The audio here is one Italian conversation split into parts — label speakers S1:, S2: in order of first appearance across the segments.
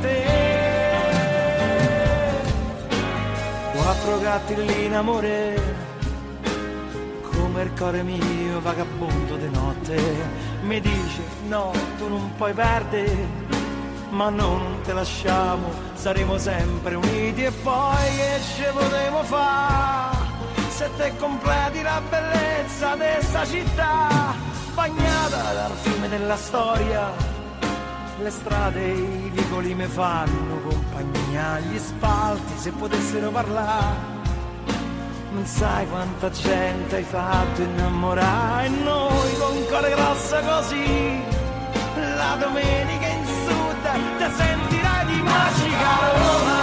S1: te. Quattro gatti lì in amore come il cuore mio vagabondo di notte. Mi dice no tu non puoi perdere ma non te lasciamo saremo sempre uniti e poi che ci potremo fare se te completi la bellezza di questa città bagnata dal fiume della storia le strade e i vicoli mi fanno compagnia, gli spalti se potessero parlare. Non sai quanta gente hai fatto innamorare e noi con cuore grosso così. La domenica in sud ti sentirai di magica Roma.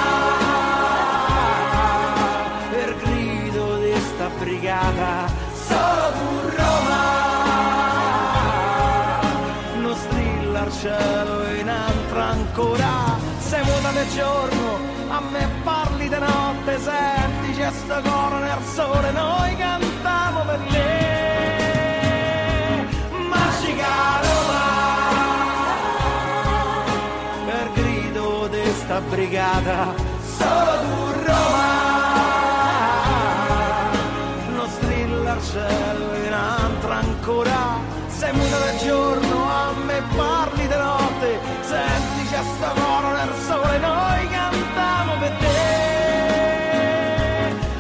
S1: Per grido di sta brigata, ancora. Sei muta del giorno a me parli di notte senti sto coro nel sole noi cantiamo per lei magica Roma per grido di sta brigata solo tu Roma sto coro nel sole noi cantiamo per te.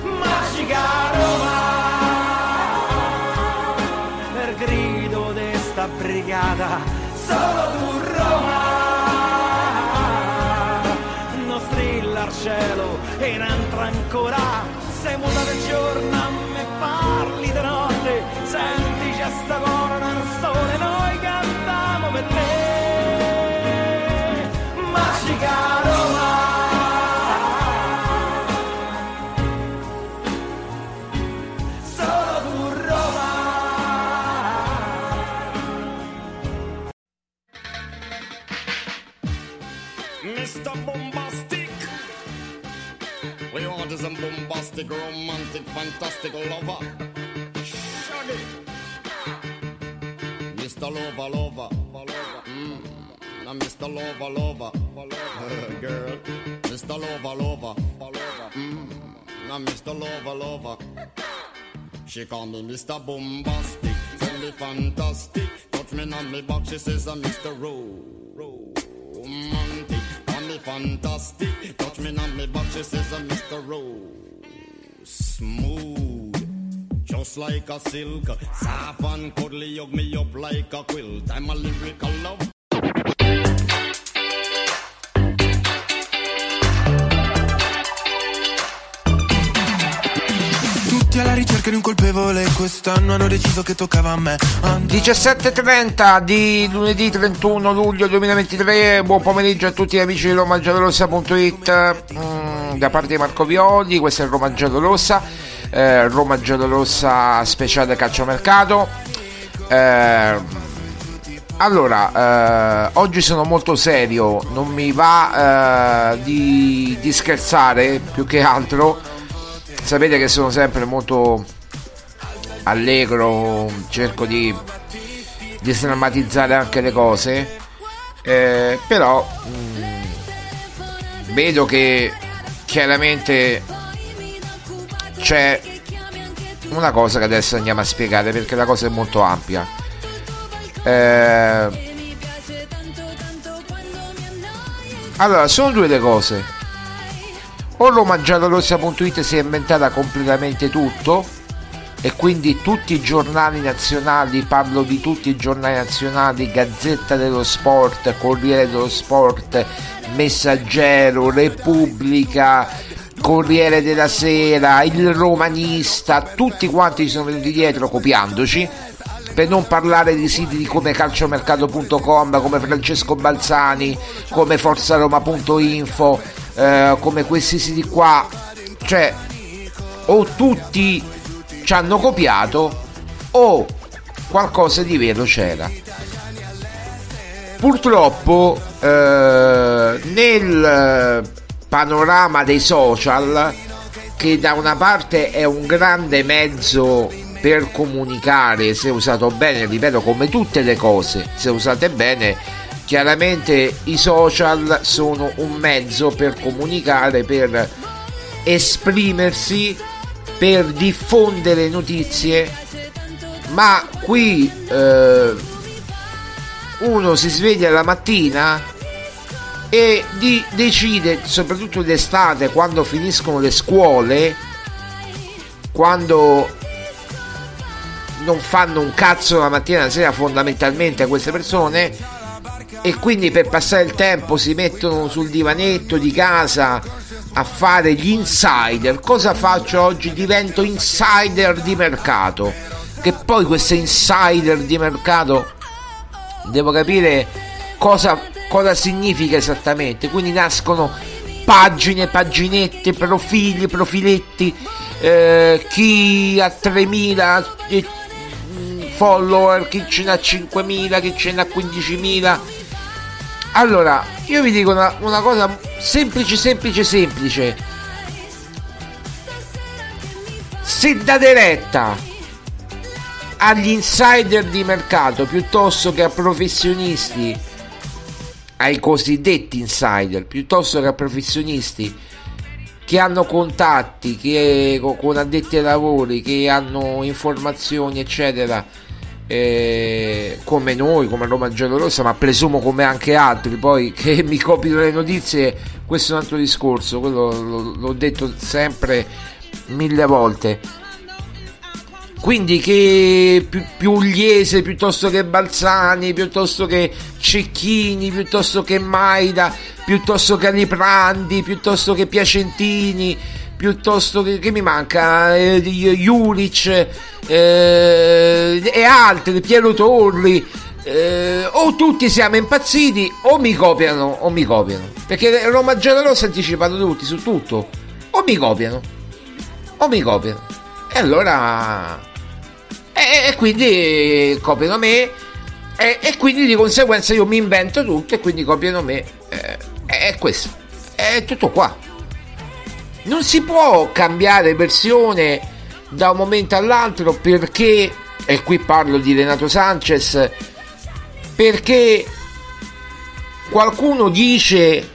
S1: Magica Roma. Per grido di sta brigata solo tu Roma. Non strilla al cielo e in altra ancora. Sei muta del giorno a me parli di notte. Senti sta coro nel sole noi
S2: We want is a bombastic, romantic, fantastic lover. Shaggy. Mr. Lover, lover. Mm. Now, Mr. Lover, lover. Uh, girl. Mr. Lover, lover. Mm. Now, Mr. Lover, lover. She call me Mr. Bombastic. Tell me fantastic. Touch me on me back. She says I'm Mr. Ro. Romantic. Fantastic. Touch me on me back. She says I'm Mr. Ro. Smooth. Just like a silk, soft and cuddly, hug me up like a quilt. I'm a lyrical love.
S1: Ricerca di un colpevole Quest'anno hanno deciso che toccava a me
S3: 17.30 di lunedì 31 luglio 2023 Buon pomeriggio a tutti gli amici di romagiallorossa.it mm, Da parte di Marco Violi Questa è Roma Giallorossa eh, Roma Giallorossa speciale calciomercato eh, allora, eh, oggi sono molto serio, non mi va eh, di, di, scherzare più che altro. Sapete che sono sempre molto allegro, cerco di, di sdrammatizzare anche le cose, eh, però mh, mm, vedo che chiaramente c'è una cosa che adesso andiamo a spiegare perché la cosa è molto ampia eh, allora, sono due le cose. O romagiallorossa.it si è inventata completamente tutto e quindi tutti i giornali nazionali, parlo di tutti i giornali nazionali, Gazzetta dello Sport, Corriere dello Sport, Messaggero, Repubblica, Corriere della Sera, il Romanista, tutti quanti sono venuti dietro copiandoci per non parlare di siti come calciomercato.com, come Francesco Balzani, come forzaroma.info, eh, come questi siti qua, cioè o tutti ci hanno copiato o qualcosa di vero c'era. Purtroppo eh, nel panorama dei social, che da una parte è un grande mezzo per comunicare, se usato bene, ripeto, come tutte le cose, se usate bene, chiaramente i social sono un mezzo per comunicare, per esprimersi, per diffondere notizie, ma qui eh, uno si sveglia la mattina e di, decide, soprattutto d'estate, quando finiscono le scuole, quando non fanno un cazzo la mattina e la sera fondamentalmente queste persone e quindi per passare il tempo si mettono sul divanetto di casa a fare gli insider. Cosa faccio oggi? Divento insider di mercato. Che poi queste insider di mercato devo capire cosa, cosa significa esattamente. Quindi nascono pagine, paginette, profili, profiletti. Eh, chi ha 3000 follower, chi ce n'ha 5.000, chi ce n'ha 15.000. Allora, io vi dico una, una cosa semplice, semplice, semplice. Se date retta agli insider di mercato piuttosto che a professionisti, ai cosiddetti insider, piuttosto che a professionisti che hanno contatti che, con addetti ai lavori, che hanno informazioni, eccetera, eh, come noi, come Roma Giallorossa, ma presumo come anche altri, poi che mi copino le notizie, questo è un altro discorso, quello l'ho detto sempre mille volte. Quindi che più, Pugliese piuttosto che Balzani, piuttosto che Cecchini, piuttosto che Maida, piuttosto che Aliprandi, piuttosto che Piacentini, piuttosto che, che mi manca eh, Juric eh, e altri, Piero Torri. Eh, o tutti siamo impazziti o mi copiano o mi copiano. Perché Roma Giallorossa ha anticipato tutti su tutto. O mi copiano o mi copiano. E allora e, e quindi copiano me e, e, quindi di conseguenza io mi invento tutto e quindi copiano me. Eh, è questo. È tutto qua non si può cambiare versione da un momento all'altro perché, e qui parlo di Renato Sanchez, perché qualcuno dice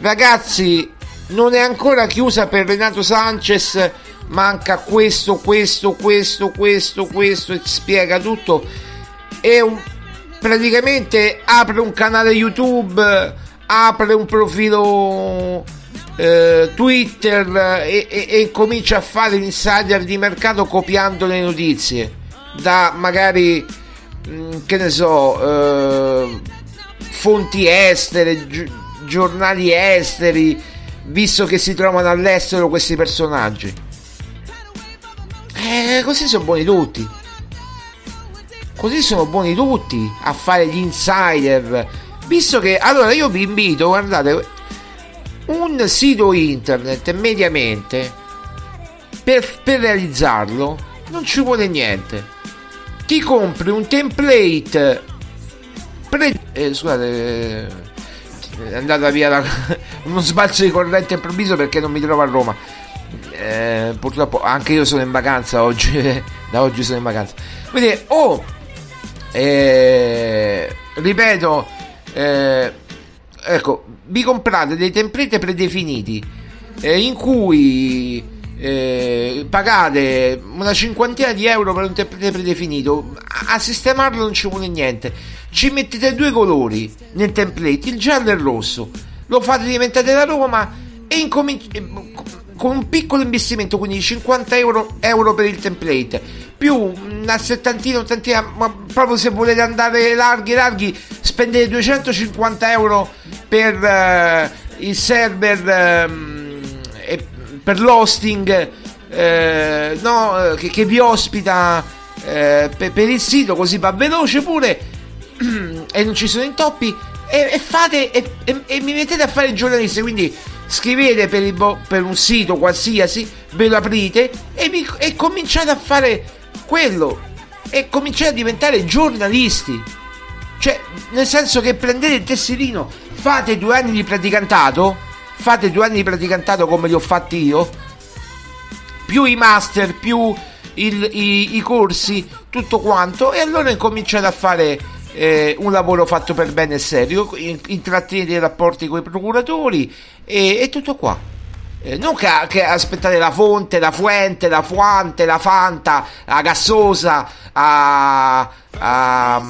S3: ragazzi non è ancora chiusa per Renato Sanchez, manca questo, questo, questo, questo, questo e spiega tutto. E un, praticamente apre un canale YouTube, apre un profilo eh, Twitter e, e, e, comincia a fare l'insider di mercato copiando le notizie da magari mm, che ne so eh, fonti estere gi- giornali esteri visto che si trovano all'estero questi personaggi Eh, così sono buoni tutti. Così sono buoni tutti a fare gli insider. Visto che, allora io vi invito, guardate, un sito internet mediamente per, per realizzarlo non ci vuole niente. Ti compri un template. Pre- eh, scusate, eh, è andata via la, uno sbalzo di corrente improvviso perché non mi trovo a Roma. Eh, purtroppo anche io sono in vacanza oggi. da oggi sono in vacanza. Quindi, oh, eh, ripeto, eh, ecco, vi comprate dei template predefiniti eh, in cui eh, pagate una cinquantina di euro per un template predefinito. A, sistemarlo non ci vuole niente. Ci mettete due colori nel template, il giallo e il rosso. Lo fate diventare la Roma e incominciate con un piccolo investimento, quindi 50 euro, euro per il template, più una settantina, ottantina, ma proprio se volete andare larghi, larghi, spendete 250 euro per uh, il server um, e per l'hosting uh, no, che, che, vi ospita uh, per, per, il sito, così va veloce pure. E non ci sono intoppi. E, e fate e, e, e mi mettete a fare il giornalista, quindi scrivete per, bo- per, un sito qualsiasi, ve lo aprite e, vi- e cominciate a fare quello e cominciate a diventare giornalisti. Cioè, nel senso che prendete il tesserino, fate due anni di praticantato, fate due anni di praticantato come li ho fatti io, più i master, più il, i, i corsi, tutto quanto, e allora incominciate a fare eh, un lavoro fatto per bene e serio, intrattenere i rapporti con i procuratori e, e tutto qua. Eh, non che, che, aspettate la fonte, la fuente, la fuante, la fanta, la gassosa, a, a,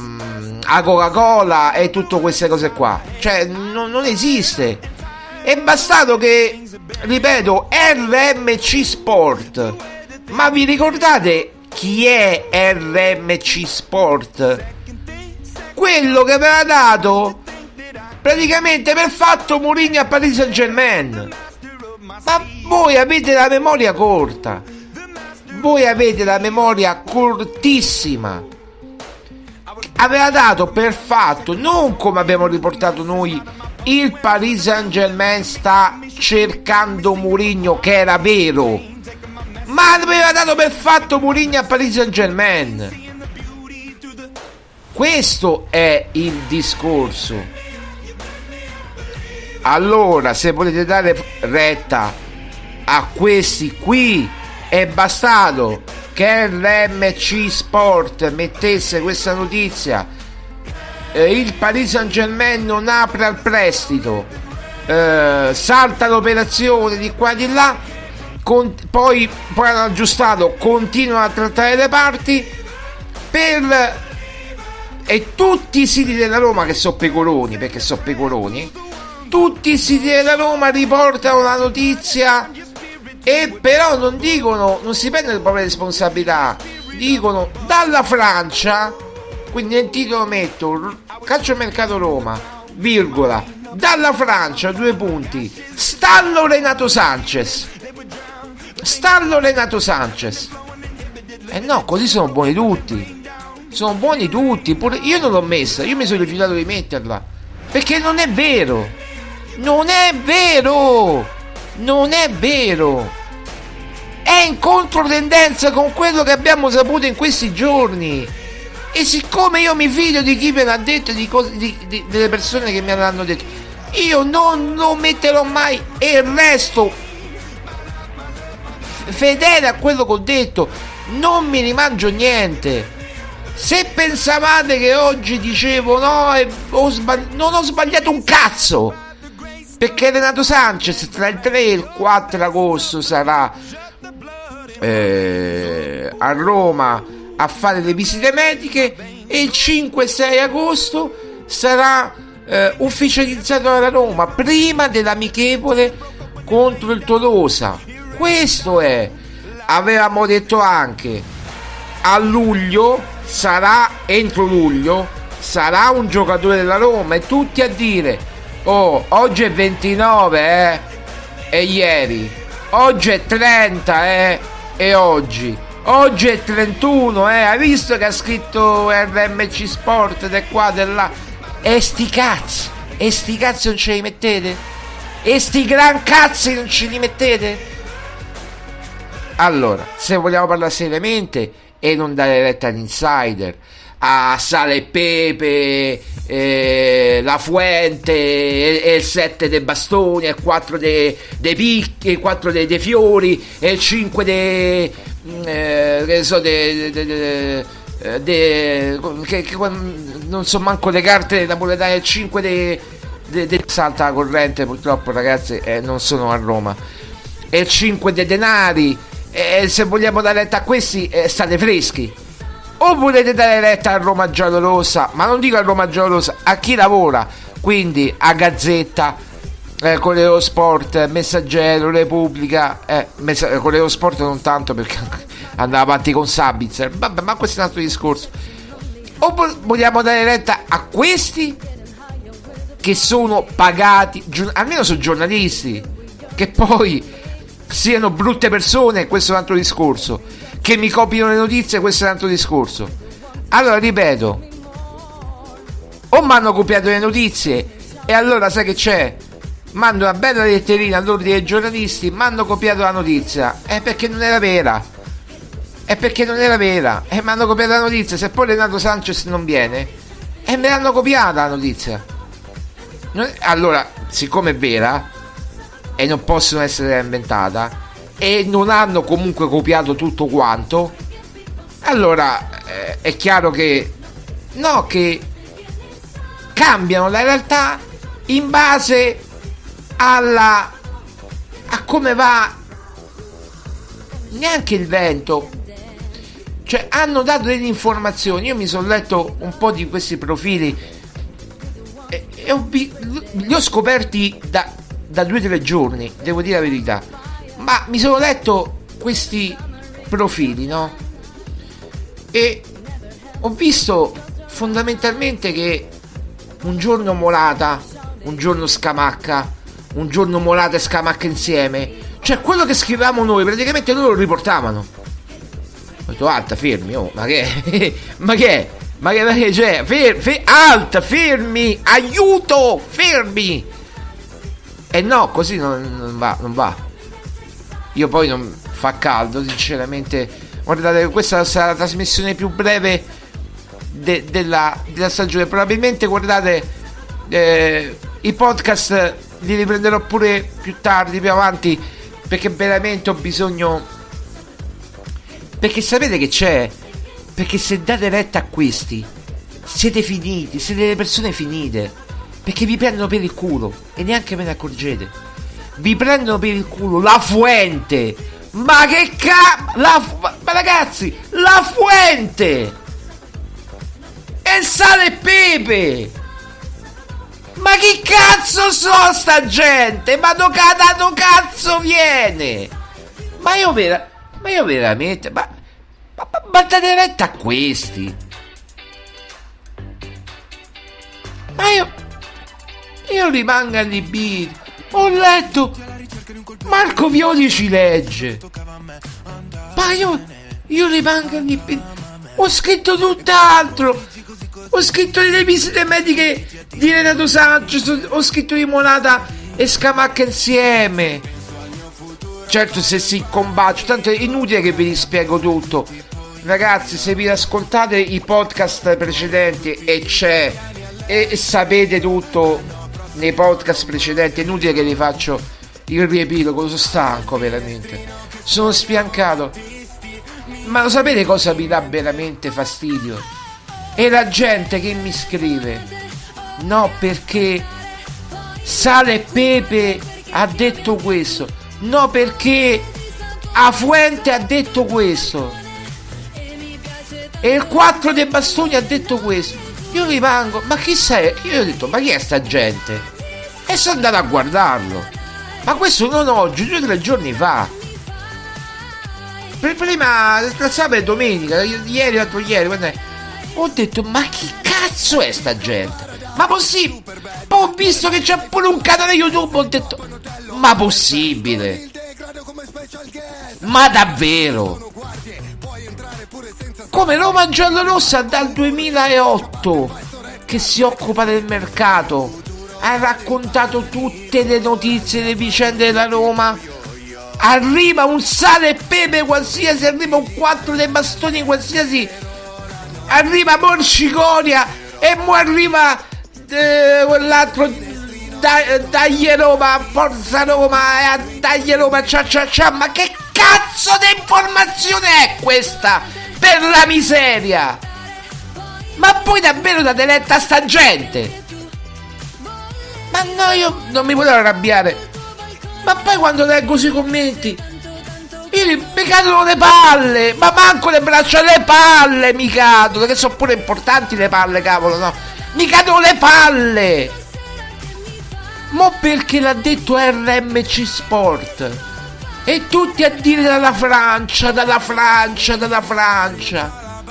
S3: a Coca-Cola e tutte queste cose qua. Cioè, non, non esiste. È bastato che, ripeto, RMC Sport. Ma vi ricordate chi è RMC Sport? Quello che aveva dato praticamente per fatto Mourinho a Paris Saint Germain. Ma voi avete la memoria corta. Voi avete la memoria cortissima. Aveva dato per fatto, non come abbiamo riportato noi, il Paris Saint Germain sta cercando Mourinho, che era vero. Ma aveva dato per fatto Mourinho a Paris Saint Germain. Questo è il discorso. Allora, se volete dare retta a questi qui, è bastato che RMC Sport mettesse questa notizia. Eh, il Paris Saint Germain non apre al prestito, eh, salta l'operazione di qua e di là, con, poi, poi hanno aggiustato, continuano a trattare le parti per e tutti i siti della Roma che sono pecoroni, perché sono pecoroni, tutti i siti della Roma riportano la notizia e però non dicono, non si prendono le proprie responsabilità, dicono dalla Francia, quindi nel titolo metto calciomercato Roma, virgola, dalla Francia, due punti, stallo Renato Sanchez. Stallo Renato Sanchez. Eh no, così sono buoni tutti sono buoni tutti. Pure io non l'ho messa, io mi sono rifiutato di metterla. Perché non è vero. Non è vero. Non è vero. È in controtendenza con quello che abbiamo saputo in questi giorni. E siccome io mi fido di chi me l'ha detto, di cose, di, di, delle persone che me l'hanno detto, io non lo metterò mai e resto fedele a quello che ho detto. Non mi rimangio niente. Se pensavate che oggi dicevo no, ho sbagli- non ho sbagliato un cazzo. Perché Renato Sanchez tra il 3 e il 4 agosto sarà eh, a Roma a fare le visite mediche e il 5-6 agosto sarà eh, ufficializzato alla Roma prima dell'amichevole contro il Tolosa. Questo è. Avevamo detto anche a luglio sarà entro luglio sarà un giocatore della Roma e tutti a dire oh oggi è 29 eh e ieri oggi è 30 eh e oggi Oggi è 31, eh. Hai visto che ha scritto RMC Sport ed è qua, là. E sti cazzi. E sti cazzi non ce li mettete? E sti gran cazzi non ce li mettete? Allora, se vogliamo parlare seriamente e non dare retta all'insider, a Sale e Pepe, eh, La Fuente, e, e il 7 dei bastoni, e il 4 dei, dei picchi, il 4 dei, dei fiori, e il 5 dei... Eh, che so, dei... dei eh, de, che, che, non so manco le carte napoletane il 5 dei de, de, salta la corrente purtroppo ragazzi eh, non sono a Roma. E il 5 dei denari e se vogliamo dare retta a questi eh, state freschi o volete dare retta a Roma Giallorossa ma non dico a Roma Giallorossa a chi lavora quindi a Gazzetta eh, Correo Sport Messaggero Repubblica eh, messa- Correo Sport non tanto perché andava avanti con Sabitzer. Vabbè, ma questo è un altro discorso. O vogliamo dare retta a questi che sono pagati, almeno sono giornalisti, che poi siano brutte persone, questo è un altro discorso. Che mi copiano le notizie, questo è un altro discorso. Allora, ripeto, o mi hanno copiato le notizie e allora sai che c'è? Mando una bella letterina all'ordine dei giornalisti, mi hanno copiato la notizia, è perché non era vera è perché non era vera e mi hanno copiato la notizia se poi Renato Sanchez non viene e me l'hanno copiata la notizia allora siccome è vera e non possono essere inventata e non hanno comunque copiato tutto quanto allora eh, è chiaro che no che cambiano la realtà in base alla a come va neanche il vento cioè, hanno dato delle informazioni. Io mi sono letto un po' di questi profili e, e ho, li ho scoperti da, da due o tre giorni, devo dire la verità. Ma mi sono letto questi profili, no? E ho visto fondamentalmente che un giorno Molata, un giorno Scamacca, un giorno Molata e Scamacca insieme, cioè quello che scrivevamo noi, praticamente loro lo riportavano ho detto alta, fermi, oh, ma che ma che? Ma che, ma che c'è? Fer, fer, alta, fermi, aiuto, fermi. E no, così non, non, va, non va. Io poi non fa caldo, sinceramente. Guardate, questa sarà la trasmissione più breve de, della, della, stagione. Probabilmente, guardate, eh, i podcast li riprenderò pure più tardi, più avanti, perché veramente ho bisogno perché sapete che c'è? Perché se date retta a questi, siete finiti, siete delle persone finite. Perché vi prendono per il culo e neanche ve ne accorgete. Vi prendono per il culo la fuente. Ma che cazzo! Ma, ma ragazzi, la fuente! E sale e pepe! Ma chi cazzo so sta gente? Ma do, da do cazzo viene? Ma io vera, ma io veramente. Ma, ma, ma, ma date retta a questi. Ma io. Io rimango allibito. Ho letto. Marco Violi ci legge. Ma io. Io rimango allibito. Ho scritto tutt'altro. Ho scritto le visite mediche di Renato Sanchez. Ho scritto di Monata e Scamacca insieme. Certo, se si combacia, tanto è inutile che vi rispiego tutto. Ragazzi, se vi ascoltate i podcast precedenti e c'è e sapete tutto nei podcast precedenti, è inutile che vi faccio il riepilogo, sono stanco veramente. Sono spiancato. Ma lo sapete cosa mi dà veramente fastidio? È la gente che mi scrive. No, perché Sale Pepe ha detto questo. No, perché a Fuente ha detto questo. E il 4 dei bastoni ha detto questo. Io rimango, ma chi sei? Io ho detto, ma chi è sta gente? E sono andato a guardarlo. Ma questo non oggi, due o tre giorni fa. Per prima, sabato e domenica, ieri, l'altro ieri, guarda, ho detto, ma chi cazzo è sta gente? Ma possibile? Poi ho visto che c'è pure un canale YouTube, ho detto, ma possibile? Ma davvero? Come Roma Giallorossa dal 2008 che si occupa del mercato ha raccontato tutte le notizie, le vicende della Roma. Arriva un sale e pepe qualsiasi, arriva un 4 dei bastoni qualsiasi, arriva Morcicoria e mo arriva eh, quell'altro dagli Roma, Forza Roma, e dagli Roma, cia cia cia, ma che cazzo di informazione è questa? Per la miseria! Ma poi davvero date letta a sta gente? Ma no, io non mi volevo arrabbiare. Ma poi quando leggo sui commenti, io mi cadono le palle, ma manco le braccia, le palle mi cadono, che sono pure importanti le palle, cavolo, no? Mi cadono le palle! Mo perché l'ha detto RMC Sport? E tutti a dire dalla Francia, dalla Francia, dalla Francia.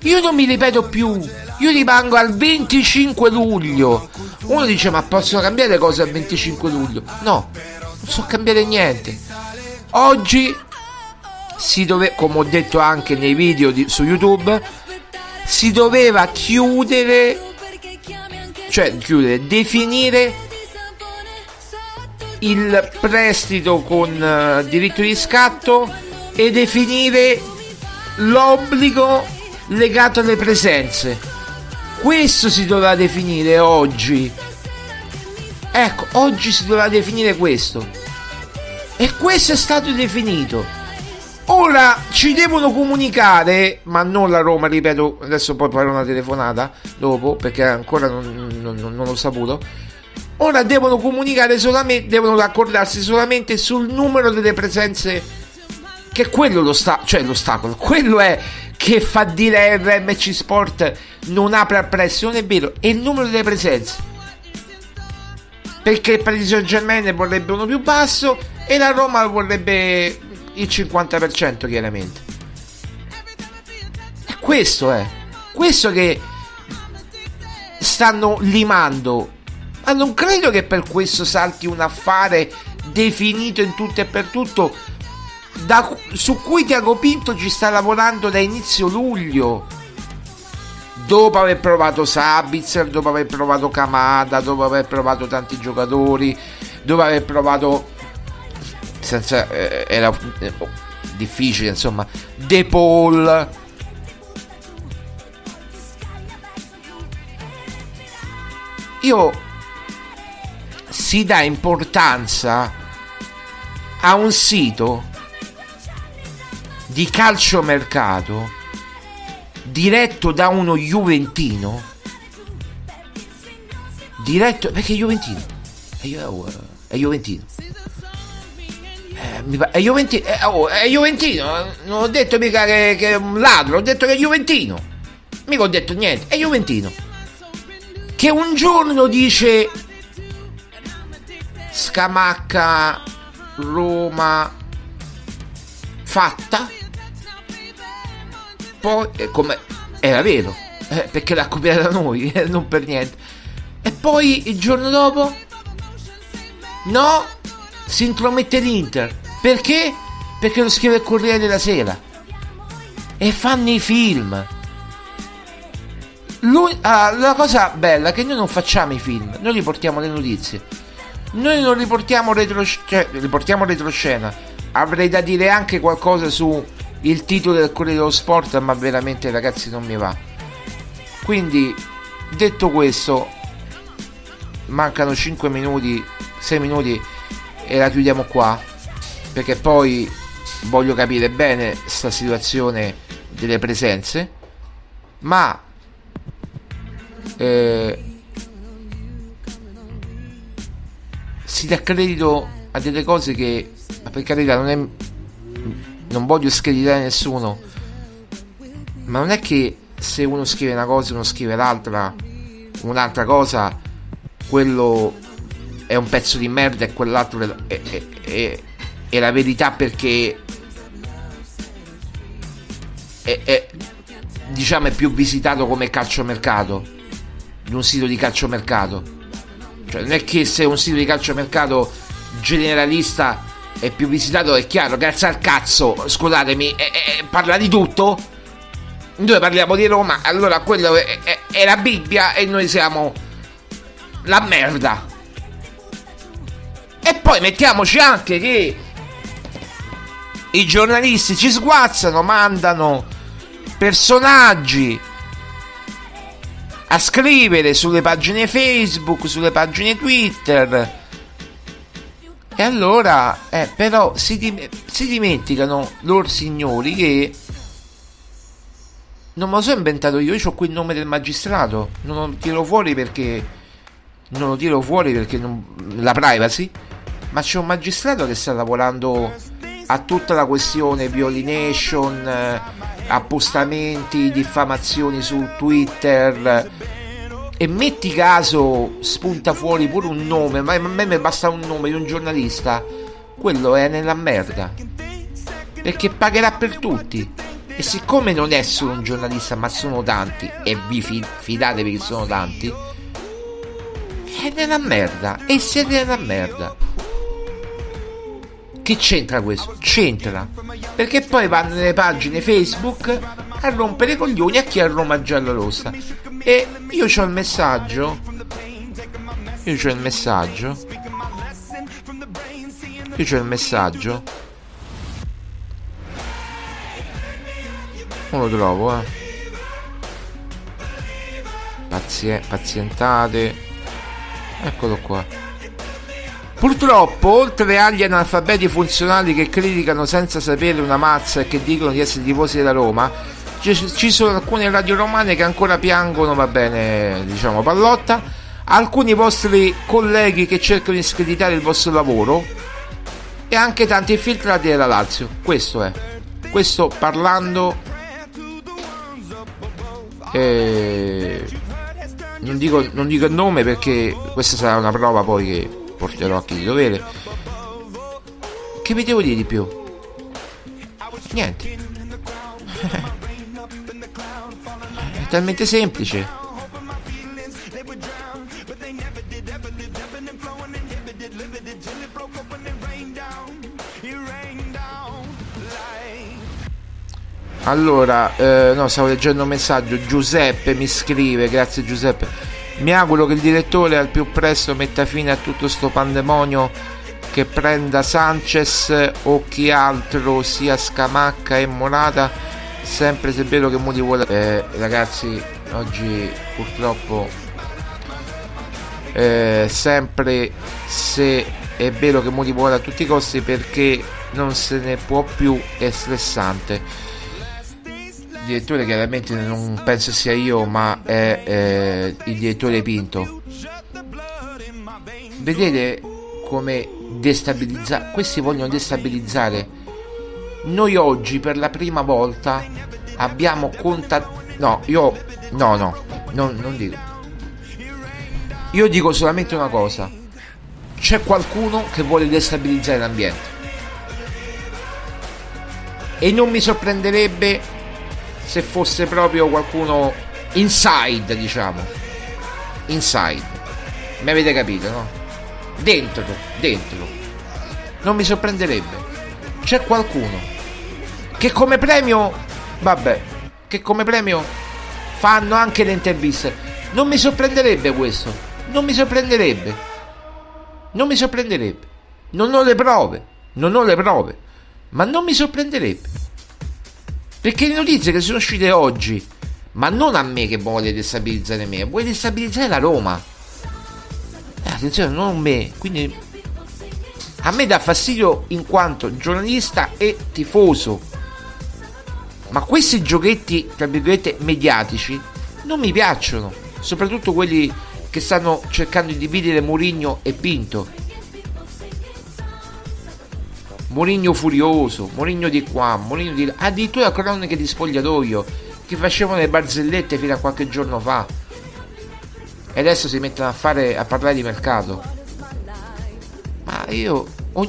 S3: Io non mi ripeto più, io rimango al 25 luglio. Uno dice ma possono cambiare cose al 25 luglio? No, non so cambiare niente. Oggi si doveva, come ho detto anche nei video di, su YouTube, si doveva chiudere, cioè chiudere, definire il prestito con uh, diritto di scatto e definire l'obbligo legato alle presenze. Questo si dovrà definire oggi. Ecco, oggi si dovrà definire questo. E questo è stato definito. Ora ci devono comunicare, ma non la Roma, ripeto, adesso poi farò una telefonata dopo perché ancora non, non, non l'ho saputo. Ora devono comunicare solamente, devono accordarsi solamente sul numero delle presenze, che è quello lo sta, cioè l'ostacolo, quello è che fa dire RMC Sport non apre al prezzo, non è vero, è il numero delle presenze. Perché il Paris Saint Germain vorrebbe uno più basso e la Roma vorrebbe il 50% chiaramente. E questo è, questo che stanno limando. Ma non credo che per questo salti un affare definito in tutto e per tutto da, su cui Tiago Pinto ci sta lavorando da inizio luglio. Dopo aver provato Sabitzer, dopo aver provato Kamada, dopo aver provato tanti giocatori, dopo aver provato senza eh, era eh, difficile insomma De Paul io si dà importanza a un sito di calciomercato diretto da uno Juventino. Diretto perché è Juventino? È, Ju- è Juventino. Eh, è Juventino è, oh, è Juventino. Non ho detto mica che, che, è un ladro ho detto che è Juventino. Mica ho detto niente è Juventino. Che un giorno dice Scamacca Roma fatta. Poi eh, come era vero eh, perché l'ha copiata noi eh, non per niente. E poi il giorno dopo? No si intromette l'Inter. Perché? perché lo scrive il Corriere della Sera. E fanno i film. Lui, ah, la cosa bella è che noi non facciamo i film noi riportiamo le notizie noi non riportiamo, retro, cioè, riportiamo retroscena avrei da dire anche qualcosa su il titolo del Corriere dello Sport, ma veramente ragazzi non mi va. Quindi, detto questo, mancano 5 minuti, 6 minuti e la chiudiamo qua, perché poi voglio capire bene sta situazione delle presenze, ma eh, si dà credito a delle cose che, per carità, non è non voglio screditare nessuno, ma non è che se uno scrive una cosa e uno scrive l'altra, un'altra cosa, quello è un pezzo di merda e quell'altro è, è, è, è la verità perché è, diciamo è più visitato come calciomercato di un sito di calciomercato. Cioè non è che se un sito di calciomercato generalista è più visitato, è chiaro, grazie al cazzo, scusatemi, eh, eh, parla di tutto. Noi parliamo di Roma, allora quello è, è, è la Bibbia e noi siamo la merda. E poi mettiamoci anche che i giornalisti ci sguazzano, mandano personaggi a scrivere sulle pagine Facebook, sulle pagine Twitter. E allora, eh, però, si, dim- si dimenticano loro signori che non me lo so inventato io. Io ho qui il nome del magistrato. Non lo tiro fuori perché. Non lo tiro fuori perché non, la privacy. Ma c'è un magistrato che sta lavorando a tutta la questione violination, eh, appostamenti, diffamazioni su Twitter. E metti caso spunta fuori pure un nome, ma a me mi basta un nome di un giornalista, quello è nella merda. Perché pagherà per tutti. E siccome non è solo un giornalista, ma sono tanti, e vi fidatevi che sono tanti, è nella merda. E siete nella merda. Che c'entra questo? C'entra. Perché poi vanno nelle pagine Facebook a rompere i coglioni a chi è Roma gialla rossa. E io ho il messaggio. Io ho il messaggio. Io ho il messaggio. Non lo trovo, eh. Pazie- pazientate. Eccolo qua. Purtroppo, oltre agli analfabeti funzionali che criticano senza sapere una mazza e che dicono di essere tifosi della Roma, ci sono alcune radio romane che ancora piangono, va bene, diciamo, pallotta, alcuni vostri colleghi che cercano di screditare il vostro lavoro e anche tanti infiltrati della Lazio. Questo è. Questo parlando... Eh, non, dico, non dico il nome perché questa sarà una prova poi che porterò a chi di dovere. Che vi devo dire di più? Niente. È talmente semplice. Allora, eh, no, stavo leggendo un messaggio. Giuseppe mi scrive, grazie Giuseppe. Mi auguro che il direttore al più presto metta fine a tutto sto pandemonio che prenda Sanchez o chi altro sia Scamacca e Morata sempre se è vero che Modi vuole eh, ragazzi oggi purtroppo eh, sempre se è vero che Modi vuole a tutti i costi perché non se ne può più è stressante direttore chiaramente non penso sia io, ma è eh, il direttore Pinto. Vedete come destabilizzare, questi vogliono destabilizzare. Noi oggi per la prima volta abbiamo contattato... No, io... No, no, no, non dico. Io dico solamente una cosa. C'è qualcuno che vuole destabilizzare l'ambiente. E non mi sorprenderebbe se fosse proprio qualcuno inside, diciamo. Inside. Mi avete capito, no? Dentro, dentro. Non mi sorprenderebbe. C'è qualcuno che come premio, vabbè, che come premio fanno anche le interviste. Non mi sorprenderebbe questo. Non mi sorprenderebbe. Non mi sorprenderebbe. Non ho le prove. Non ho le prove. Ma non mi sorprenderebbe. Perché le notizie che sono uscite oggi, ma non a me che vuole destabilizzare me, vuole destabilizzare la Roma. Eh, attenzione, non me. Quindi a me dà fastidio in quanto giornalista e tifoso. Ma questi giochetti, tra virgolette, mediatici non mi piacciono. Soprattutto quelli che stanno cercando di dividere Mourinho e Pinto. Mourinho furioso, Mourinho di qua, Mourinho di là, addirittura croniche di spogliatoio che facevano le barzellette fino a qualche giorno fa. E adesso si mettono a, fare, a parlare di mercato. Ma io,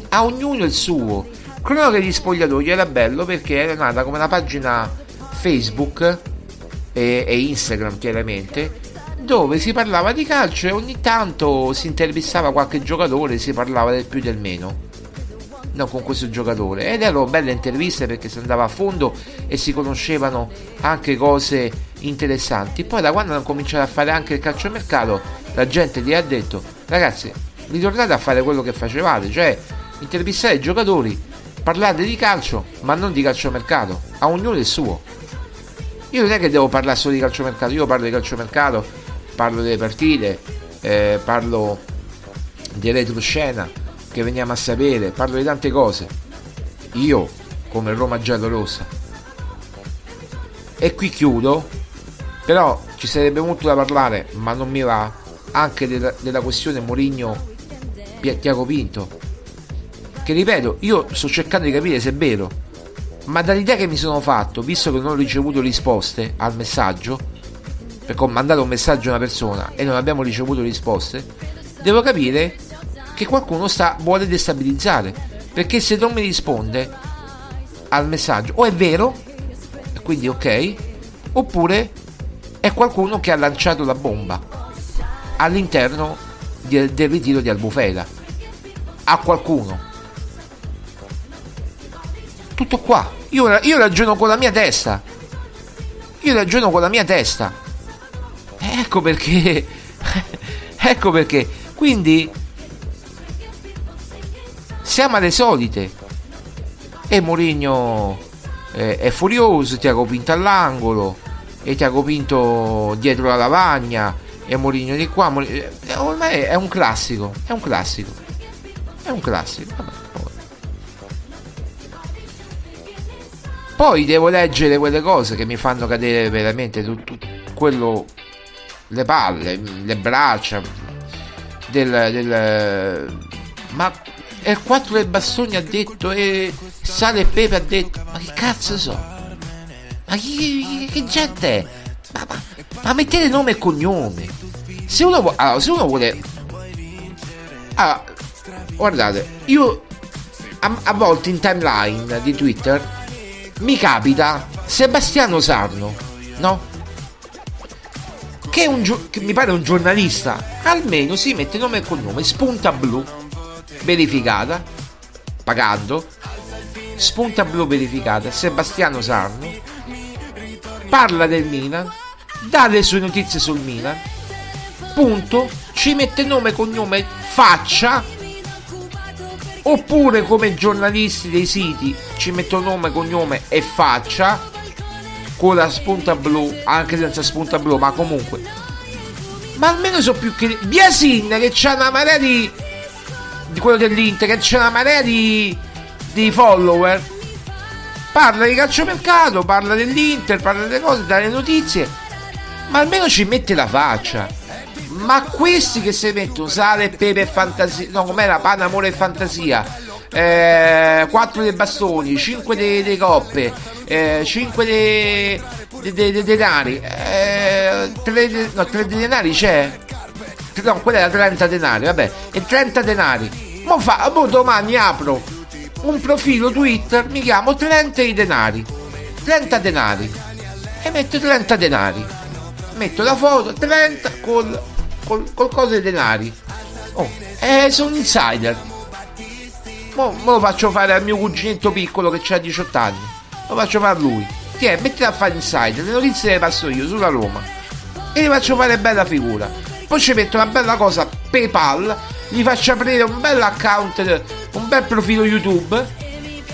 S3: a ognuno il suo. Cronache di spogliatoio era bello perché era nata come una pagina Facebook e, e Instagram chiaramente dove si parlava di calcio e ogni tanto si intervistava qualche giocatore, si parlava del più e del meno no, con questo giocatore ed erano belle interviste perché si andava a fondo e si conoscevano anche cose interessanti. Poi da quando hanno cominciato a fare anche il calciomercato, la gente gli ha detto ragazzi, ritornate a fare quello che facevate, cioè intervistare i giocatori, parlate di calcio, ma non di calciomercato, a ognuno il suo. Io non è che devo parlare solo di calciomercato, io parlo di calciomercato, parlo delle partite, eh, parlo di retroscena che veniamo a sapere, parlo di tante cose. Io, come Roma Giallorossa. E qui chiudo, però ci sarebbe molto da parlare, ma non mi va, anche della, della questione Morigno Tiago Pinto. Che ripeto, io sto cercando di capire se è vero, ma dall'idea che mi sono fatto, visto che non ho ricevuto risposte al messaggio, perché ho mandato un messaggio a una persona e non abbiamo ricevuto risposte, devo capire che qualcuno sta, vuole destabilizzare. Perché se non mi risponde al messaggio, o è vero, quindi ok, oppure è qualcuno che ha lanciato la bomba all'interno di, del ritiro di Albufera. A qualcuno. Tutto qua. Io, io ragiono con la mia testa. Io ragiono con la mia testa. Ecco perché. ecco perché. Quindi siamo alle solite. E Mourinho eh, è furioso, Tiago Pinto all'angolo, e Tiago Pinto dietro la lavagna, e Mourinho di qua. Mourinho, eh, ormai è un classico, è un classico. È un classico. Vabbè. Poi devo leggere quelle cose che mi fanno cadere veramente tutto quello le palle, le braccia del, del ma e il 4 del bastoni ha detto e sale e pepe ha detto ma che cazzo so? Ma chi, che gente è? Ma, ma, ma, mettete nome e cognome. Se uno, vu- allora, se uno vuole allora, guardate io a, a volte in timeline di twitter mi capita Sebastiano Sarno no? Che, un, che mi pare un giornalista almeno si mette nome e cognome spunta blu verificata, pagando, spunta blu verificata, Sebastiano Sarno, parla del Milan, dà le sue notizie sul Milan, punto, ci mette nome, cognome, faccia, oppure come giornalisti dei siti ci mettono nome, cognome e faccia, con la spunta blu, anche senza spunta blu, ma comunque. Ma almeno so più che... Biasin che c'ha una marea di di quello dell'Inter, che c'è una marea di, di follower. Parla di calciomercato, parla dell'Inter, parla delle cose, dalle notizie, ma almeno ci mette la faccia. Ma questi che si mettono sale, pepe e fantasia, no, com'era? Pane, amore e fantasia, eh, 4 dei bastoni, 5 delle coppe, eh, 5 dei de, de, de denari, eh, 3 de, no, 3 dei denari c'è? no, quella era 30 denari, vabbè, e 30 denari. Mo fa, mo domani apro un profilo Twitter, mi chiamo 30 i denari. 30 denari. E metto 30 denari. Metto la foto 30 col, col, col coso dei denari. Oh, eh, sono insider. Mo, mo, lo faccio fare al mio cuginetto piccolo che ha 18 anni. Lo faccio fare a lui. Tiè, mettiti a fare insider. Le notizie le passo io sulla Roma. E gli faccio fare bella figura poi ci metto una bella cosa PayPal, gli faccio aprire un bel account, un bel profilo YouTube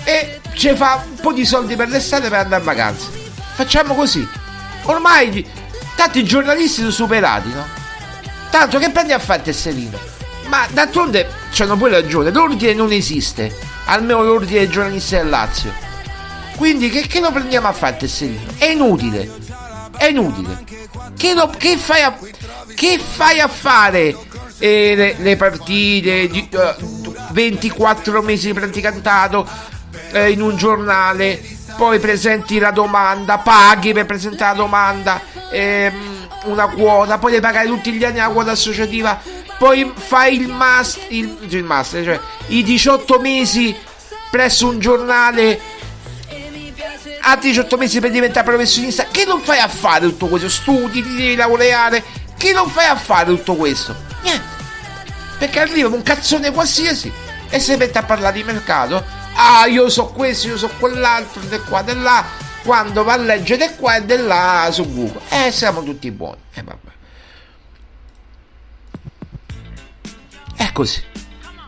S3: e ci fa un po' di soldi per l'estate per andare in vacanza. Facciamo così. Ormai tanti giornalisti sono superati, no? Tanto che prendi a fare il tesserino. Ma d'altronde c'hanno pure ragione, l'ordine non esiste, almeno l'ordine dei giornalisti del Lazio. Quindi che, che lo prendiamo a fare il tesserino? È inutile. È inutile. Che, lo, che fai a che fai a fare eh, le, le, partite di, uh, 24 mesi di praticantato eh, in un giornale poi presenti la domanda paghi per presentare la domanda ehm, una quota poi devi pagare tutti gli anni la quota associativa poi fai il master, il, il master cioè i 18 mesi presso un giornale a 18 mesi per diventare professionista che non fai a fare tutto questo studi ti devi lavorare che non fai a fare tutto questo? Niente. Perché arriva un cazzone qualsiasi e si mette a parlare di mercato. Ah, io so questo, io so quell'altro, di qua, di là. Quando va a leggere di qua e di là su Google. E eh, siamo tutti buoni. E eh, vabbè. È così.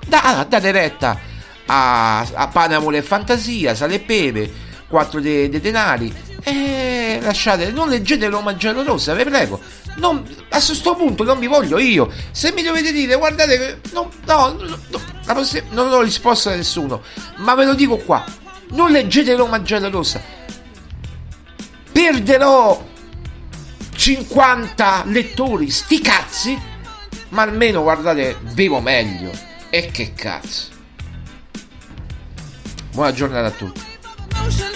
S3: Da, date retta a, a Panamole e Fantasia, Sale e Pepe, 4 dei de denari. E lasciate, non leggete Roma Giallorossa, vi prego. Non, a questo punto non vi voglio io. Se mi dovete dire, guardate, che no, no, no prossima, non ho risposto a nessuno, ma ve lo dico qua. Non leggete Roma Giallorossa. Perderò 50 lettori, sti cazzi, ma almeno guardate, vivo meglio. E che cazzo. Buona giornata a tutti.